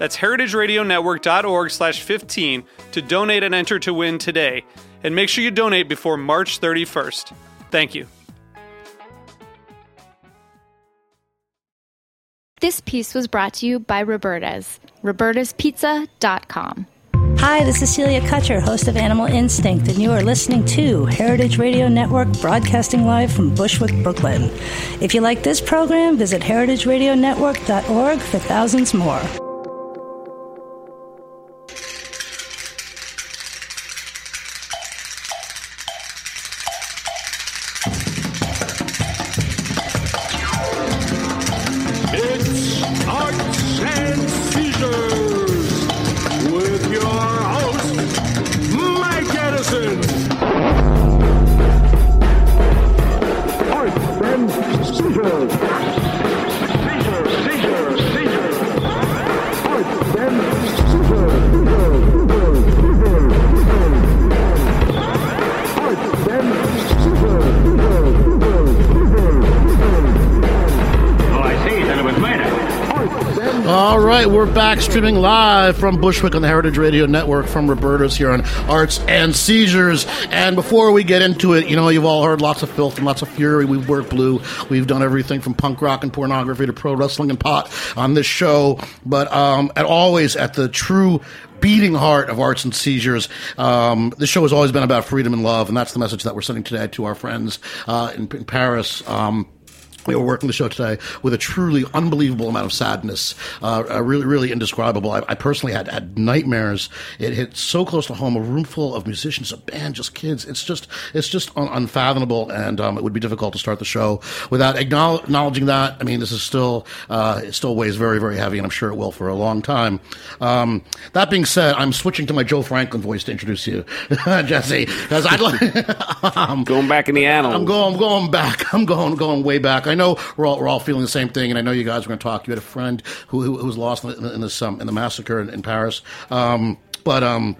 That's heritageradionetwork.org slash 15 to donate and enter to win today. And make sure you donate before March 31st. Thank you. This piece was brought to you by Roberta's, robertaspizza.com. Hi, this is Celia Kutcher, host of Animal Instinct, and you are listening to Heritage Radio Network broadcasting live from Bushwick, Brooklyn. If you like this program, visit heritageradionetwork.org for thousands more. Back streaming live from Bushwick on the Heritage Radio Network from Roberta's here on Arts and Seizures. And before we get into it, you know, you've all heard lots of filth and lots of fury. We've worked blue. We've done everything from punk rock and pornography to pro wrestling and pot on this show. But um, and always at the true beating heart of arts and seizures. Um, this show has always been about freedom and love, and that's the message that we're sending today to our friends uh, in, in Paris. Um, we were working the show today with a truly unbelievable amount of sadness, uh, uh, really, really indescribable. I, I personally had, had nightmares. It hit so close to home. A room full of musicians, a band, just kids. It's just, it's just un- unfathomable, and um, it would be difficult to start the show without acknowl- acknowledging that. I mean, this is still, uh, it still weighs very, very heavy, and I'm sure it will for a long time. Um, that being said, I'm switching to my Joe Franklin voice to introduce you, Jesse, because I'd like. um, Going back in the annals. I'm going, I'm going back. I'm going, going way back. I know we're all, we're all feeling the same thing, and I know you guys are going to talk. You had a friend who, who, who was lost in, in this um, in the massacre in, in Paris, um, but um,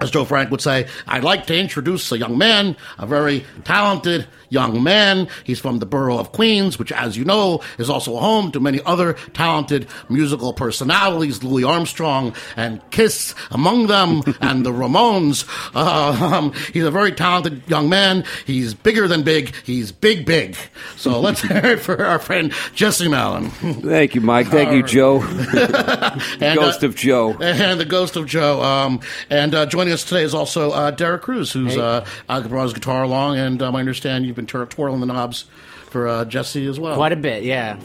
as Joe Frank would say, I'd like to introduce a young man, a very talented young man. He's from the borough of Queens, which, as you know, is also home to many other talented musical personalities, Louis Armstrong and Kiss among them, and the Ramones. Uh, um, he's a very talented young man. He's bigger than big. He's big, big. So let's hear it for our friend Jesse Malin. Thank you, Mike. Thank you, Joe. And, Ghost uh, of Joe. and the ghost of Joe. Um, and uh, joining us today is also uh, Derek Cruz, who's uh, uh, brought his guitar along, and um, I understand you've been twir- twirling the knobs for uh, Jesse as well. Quite a bit, yeah.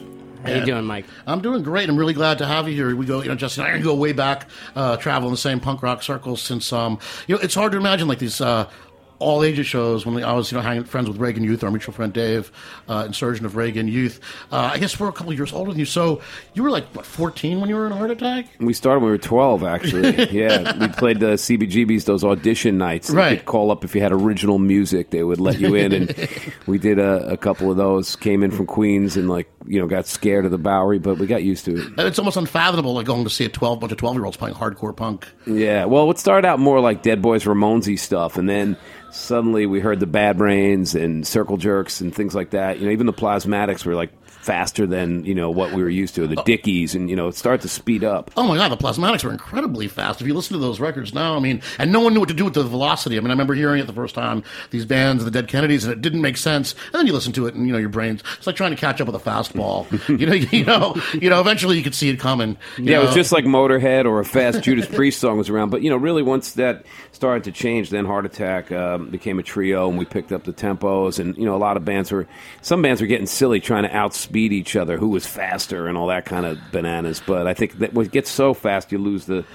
How you doing, Mike? I'm doing great. I'm really glad to have you here. We go, you know, Jesse and I go way back, uh, travel in the same punk rock circles since, um, you know, it's hard to imagine like these, uh, all ages shows when I was, you know, hanging friends with Reagan Youth, our mutual friend Dave, uh, insurgent of Reagan Youth. Uh, I guess we're a couple years older than you. So you were like, what, 14 when you were in a heart attack? We started when we were 12, actually. yeah, we played the CBGB's, those audition nights. You Right. could call up if you had original music, they would let you in. And we did a, a couple of those, came in from Queens and, like, you know, got scared of the Bowery, but we got used to it. And it's almost unfathomable, like going to see a 12 bunch of 12 year olds playing hardcore punk. Yeah, well, it started out more like Dead Boys Ramonesy stuff, and then suddenly we heard the Bad Brains and Circle Jerks and things like that. You know, even the Plasmatics were like faster than you know what we were used to. The Dickies, and you know, it started to speed up. Oh my god, the Plasmatics were incredibly fast. If you listen to those records now, I mean, and no one knew what to do with the velocity. I mean, I remember hearing it the first time, these bands, the Dead Kennedys, and it didn't make sense. And then you listen to it, and you know, your brains, it's like trying to catch up with a fastball. you know, you know, you know, eventually you could see it coming. Yeah, it was just like Motorhead or a fast Judas Priest song was around. But you know, really, once that started to change, then Heart Attack, um, became a trio, and we picked up the tempos. And you know, a lot of bands were, some bands were getting silly trying to outspeed each other, who was faster, and all that kind of bananas. But I think that when it gets so fast, you lose the,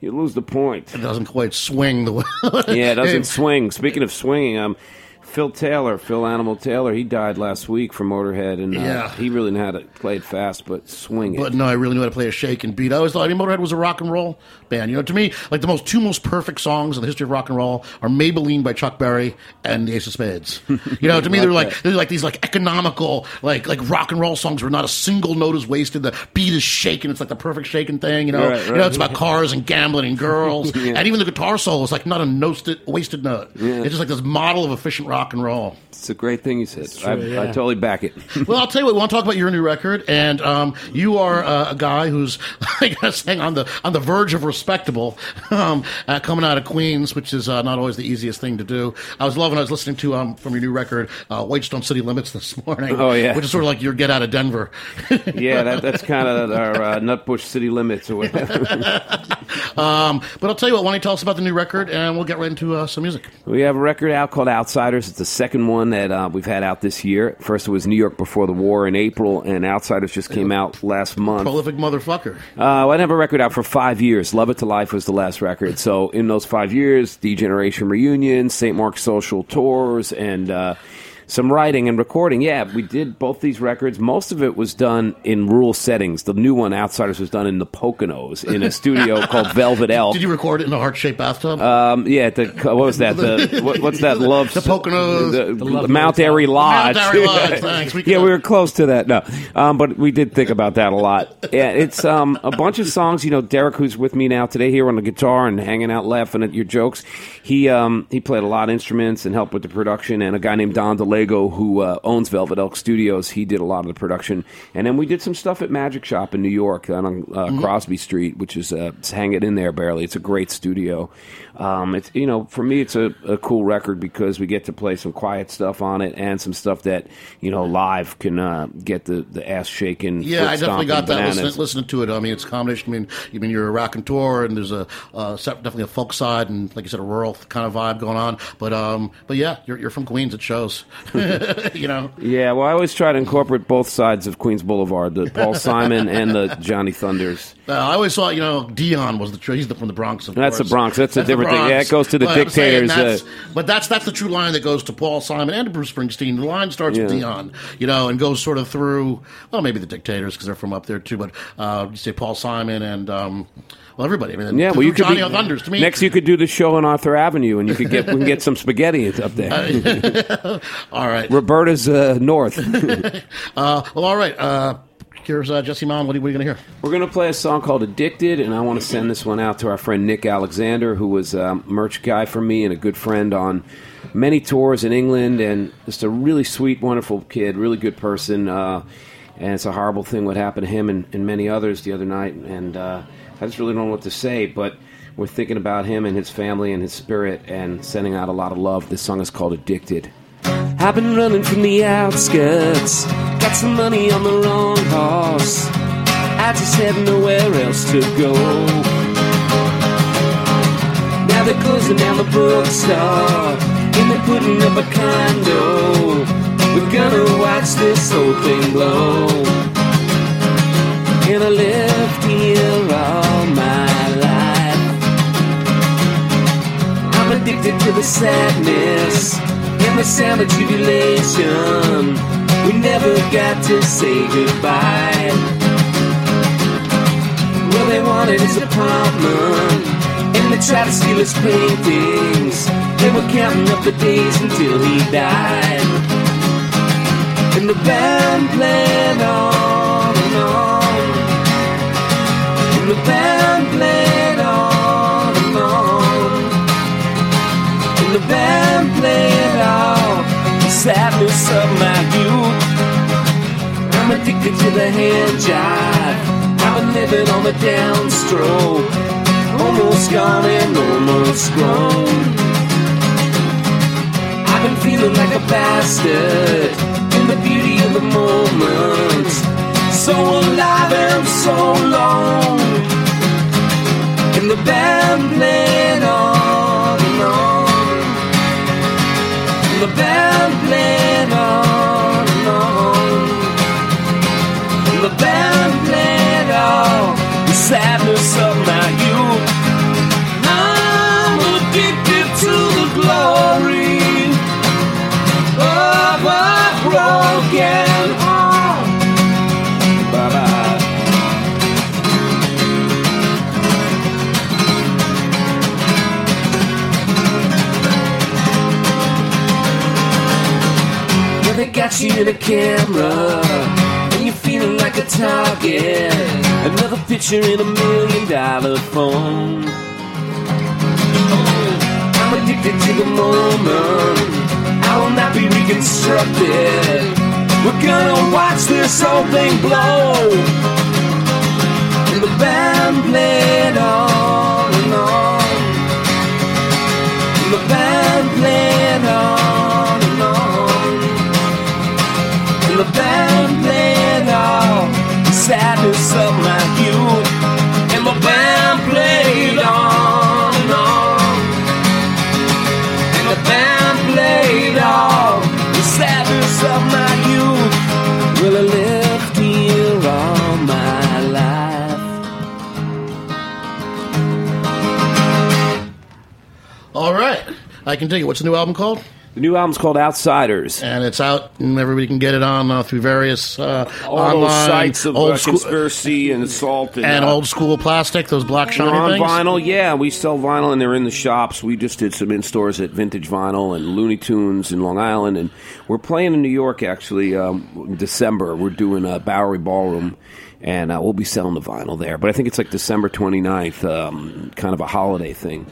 you lose the point. It doesn't quite swing the way. Yeah, it doesn't swing. Speaking of swinging, um, Phil Taylor, Phil Animal Taylor, he died last week from Motorhead, and uh, Yeah. he really knew how to play it fast, but swing it. But no, I really knew how to play a shake and beat. I always thought I mean, Motorhead was a rock and roll band. You know, to me, like the most two most perfect songs in the history of rock and roll are Maybellene by Chuck Berry and The Ace of Spades. You know, to me, they're like they're like these like economical like like rock and roll songs where not a single note is wasted. The beat is shaking; It's like the perfect shaking thing. You know, Right, you know, it's about cars and gambling and girls, and even the guitar solo is like not a wasted note. It's just like this model of efficient rock and roll. it's a great thing you said. I, yeah. I totally back it. Well, I'll tell you what. We want to talk about your new record, and um, you are uh, a guy who's, I guess, saying on the on the verge of respectable, um, uh, coming out of Queens, which is uh, not always the easiest thing to do. I was loving. I was listening to um, from your new record, uh, Whitestone City Limits, this morning. Oh, yeah. which is sort of like your Get Out of Denver. yeah, that, that's kind of our uh, Nutbush city limits or whatever. um, but I'll tell you what. Why don't you tell us about the new record, and we'll get right into uh, some music. we have a record out called Outsiders. It's the second one that uh, we've had out this year. First it was New York Before the War in April, and Outsiders just came out last month. Prolific motherfucker. Uh, I have a record out for five years. Love It to Life was the last record. So in those five years, D Generation reunion, St. Mark's social tours, and uh, some writing and recording. Yeah, we did both these records. Most of it was done in rural settings. The new one, Outsiders, was done in the Poconos in a studio called Velvet Elk. Did you record it in a heart shaped bathtub? Um, yeah, the what was that? The what, what's that? Love The Poconos. the, The the Mount Airy Lodge. Mount Airy Lodge, thanks. We yeah, we were close to that. No, um, but we did think about that a lot. Yeah, it's um, a bunch of songs. You know, Derek, who's with me now today here on the guitar and hanging out, laughing at your jokes. He um, he played a lot of instruments and helped with the production. And a guy named Don Who uh, owns Velvet Elk Studios, he did a lot of the production. And then we did some stuff at Magic Shop in New York on uh, Mm-hmm. Crosby Street, which is uh, hang it in there barely. It's a great studio. Um, it's you know for me it's a, a cool record because we get to play some quiet stuff on it and some stuff that you know live can uh, get the, the ass shaking. Yeah, I definitely got that listening, listening to it. I mean, it's a combination. I mean, I mean, you're a rock and tour, and there's a uh, definitely a folk side, and like you said, a rural kind of vibe going on. But um, but yeah, you're, you're from Queens. It shows. you know. Yeah, well, I always try to incorporate both sides of Queens Boulevard, the Paul Simon and the Johnny Thunders. Uh, I always thought, you know, Dion was the he's the, from the Bronx. Of That's course. the Bronx. That's a the different Yeah, it goes to the But saying Dictators, that's- uh, but that's that's the true line that goes to Paul Simon and to Bruce Springsteen. The line starts with Dion, you know, and goes sort of through. Well, maybe the Dictators because they're from up there too. But uh, you say Paul Simon and um, well, everybody. I mean, Yeah, well, you could Johnny be, Thunders to me. next. You could do the show on Arthur Avenue, and you could get we can get some spaghetti up there. all right. Roberta's uh, north. Uh, well, all right. Here's uh, Jesse are, what are you going to hear? We're going to play a song called Addicted, and I want to send this one out to our friend Nick Alexander, who was a merch guy for me and a good friend on many tours in England, and just a really sweet, wonderful kid, really good person. Uh, and it's a horrible thing what happened to him and, and many others the other night, and uh, I just really don't know what to say, but we're thinking about him and his family and his spirit and sending out a lot of love. This song is called Addicted. I've been running from the outskirts. Got some money on the wrong horse. I just have nowhere else to go. Now they're closing down the bookstore. And they're putting up a condo. We're gonna watch this whole thing blow. And I lived here all my life. I'm addicted to the sadness and the sound of jubilation. We never got to say goodbye. Well, they wanted his apartment, and they tried to steal his paintings. They were counting up the days until he died. And the band played on sadness of my youth. I'm addicted to the hand jive. I've been living on the downstroke. Almost gone and almost grown. I've been feeling like a bastard in the beauty of the moment. So alive and so long. And the band played on and on. The band played on and on. And the band played on the sadness of my youth. In a camera, and you're feeling like a target. Another picture in a million dollar phone. I'm addicted to the moment. I will not be reconstructed. We're gonna watch this whole thing blow. And the band played on and on. And the band the sadness of my youth. Well, I lived here all my life. All right. I can take it. What's the new album called? The new album's called Outsiders. And it's out, and everybody can get it on uh, through various uh, All online sites of old uh, school conspiracy and assault and, and uh, old school plastic, those black shiny on things. vinyl, yeah. We sell vinyl, and they're in the shops. We just did some in stores at Vintage Vinyl and Looney Tunes in Long Island, and we're playing in New York actually um, in December. We're doing a Bowery Ballroom, and uh, we'll be selling the vinyl there. But I think it's like December 29th, um, kind of a holiday thing.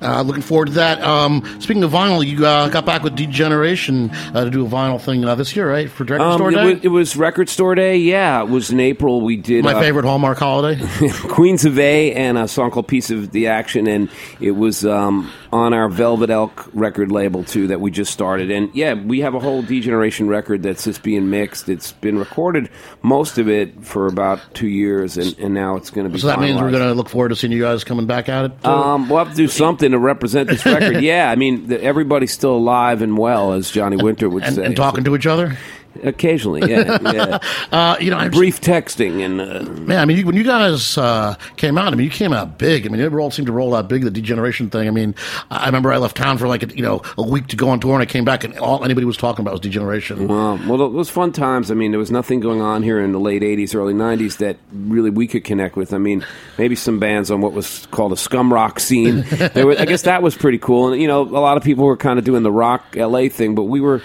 Uh, looking forward to that. Um, speaking of vinyl, you uh, got back with D Generation uh, to do a vinyl thing uh, this year, right? For Record Um, Store it, Day? was, it was Record Store Day, yeah. It was in April. We did My uh, favorite Hallmark holiday. Queens of A and a song called Piece of the Action, and it was um, on our Velvet Elk record label too that we just started. And yeah, we have a whole D Generation record that's just being mixed. It's been recorded most of it for about two years, and, and now it's going to be. so that means we're going to look forward to seeing you guys coming back at it. Um, we'll have to do something to represent this record. yeah, I mean, the, everybody's still alive and well, as Johnny Winter would and, say. and talking to each other. Occasionally. Yeah, yeah. Uh, you know, I brief texting and. Uh, Man, I mean, you- when you guys uh, came out, I mean, you came out big. I mean, it all seemed to roll out big. The D Generation thing. I mean, I remember I left town for like a, you know a week to go on tour, and I came back, and all anybody was talking about was D Generation. Well, well, it was fun times. I mean, there was nothing going on here in the late '80s, early '90s that really we could connect with. I mean, maybe some bands on what was called a scum rock scene. there was, I guess that was pretty cool. And you know, a lot of people were kind of doing the rock LA thing, but we were.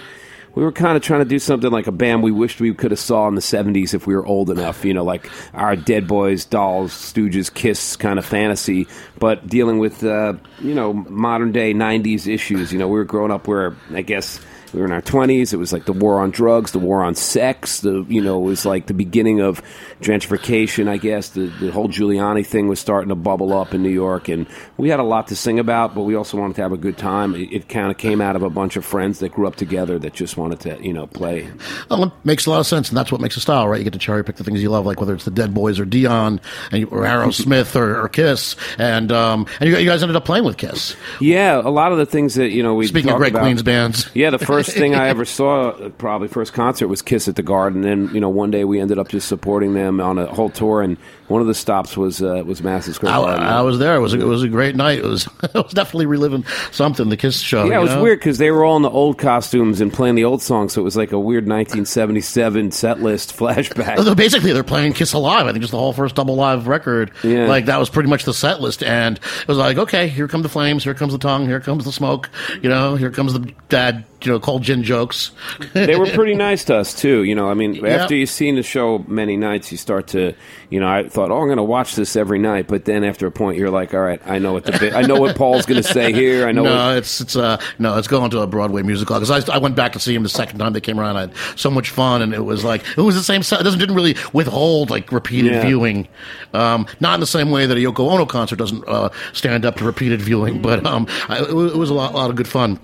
We were kind of trying to do something like a band we wished we could have saw in the '70s if we were old enough, you know, like our Dead Boys, Dolls, Stooges, Kiss kind of fantasy, but dealing with uh, you know modern day '90s issues. You know, we were growing up where I guess we were in our 20s it was like the war on drugs the war on sex the you know it was like the beginning of gentrification i guess. The, the whole giuliani thing was starting to bubble up in new york and we had a lot to sing about but we also wanted to have a good time. It, it kind of came out of a bunch of friends that grew up together that just wanted to you know play. Well, it makes a lot of sense, and that's what makes a style, right? You get to cherry pick the things you love, like whether it's the Dead Boys or Dion, and or Aerosmith or, or Kiss, and um, and you, you guys ended up playing with Kiss. yeah a lot of the things that you know we Speaking of great about- Queens bands, Yeah, the first thing I ever saw, probably first concert, was Kiss at the Garden. And you know, one day we ended up just supporting them on a whole tour, and one of the stops was uh, was Madison Square I, Garden. I was there. It was a, it was a great night. It was it was definitely reliving something. The Kiss show. yeah, it was know? weird because they were all in the old costumes and playing the old songs, so it was like a weird 1977 set list flashback. Basically, they're playing Kiss Alive. I think just the whole first double live record. Yeah. Like that was pretty much the set list, and it was like, okay, here come the flames, here comes the tongue, here comes the smoke. You know, here comes the dad, you know, cold gin jokes. they were pretty nice to us too. You know, I mean, after you've seen the show many nights, you start to, you know, I thought, oh, I'm going to watch this every night, but then after a point, you're like, all right, I know what the bit, I know what Paul's going to say here. I know. no, what, it's it's uh no, it's going to a Broadway musical because I, I went back to see him the second time they came around. I had so much fun, and it was like it was the same. It doesn't didn't really withhold like repeated Yeah. viewing, um, not in the same way that a Yoko Ono concert doesn't uh, stand up to repeated viewing, but um, I, it, was, it was a lot, lot of good fun.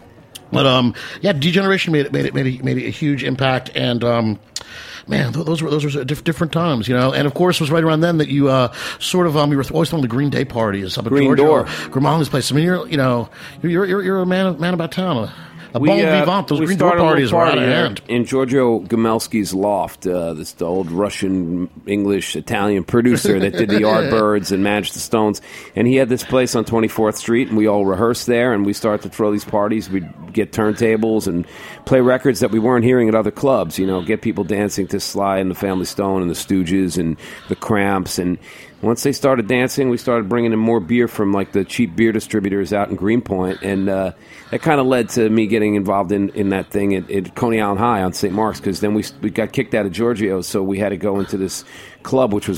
But um, yeah, D Generation made it made it made it, made a huge impact, and um, man, th- those were those were diff- different times, you know. And of course, it was right around then that you uh, sort of um, you were always throwing the Green Day parties up at Green Georgia, Door. Grimaldi's place. I mean, you're you know you're you're, you're a man of, man about town. Uh, A bon vivant. Those we green door started a little parties were out of hand. in Giorgio Gomelsky's loft. Uh, this old Russian, English, Italian producer that did the Yardbirds and managed the Stones, and he had this place on 24th Street, and we all rehearsed there, and we started to throw these parties. We'd get turntables and play records that we weren't hearing at other clubs. You know, get people dancing to Sly and the Family Stone and the Stooges and the Cramps and. Once they started dancing, we started bringing in more beer from like the cheap beer distributors out in Greenpoint, and uh, that kind of led to me getting involved in, in that thing at, at Coney Island High on St. Mark's because then we we got kicked out of Giorgio's, so we had to go into this club which was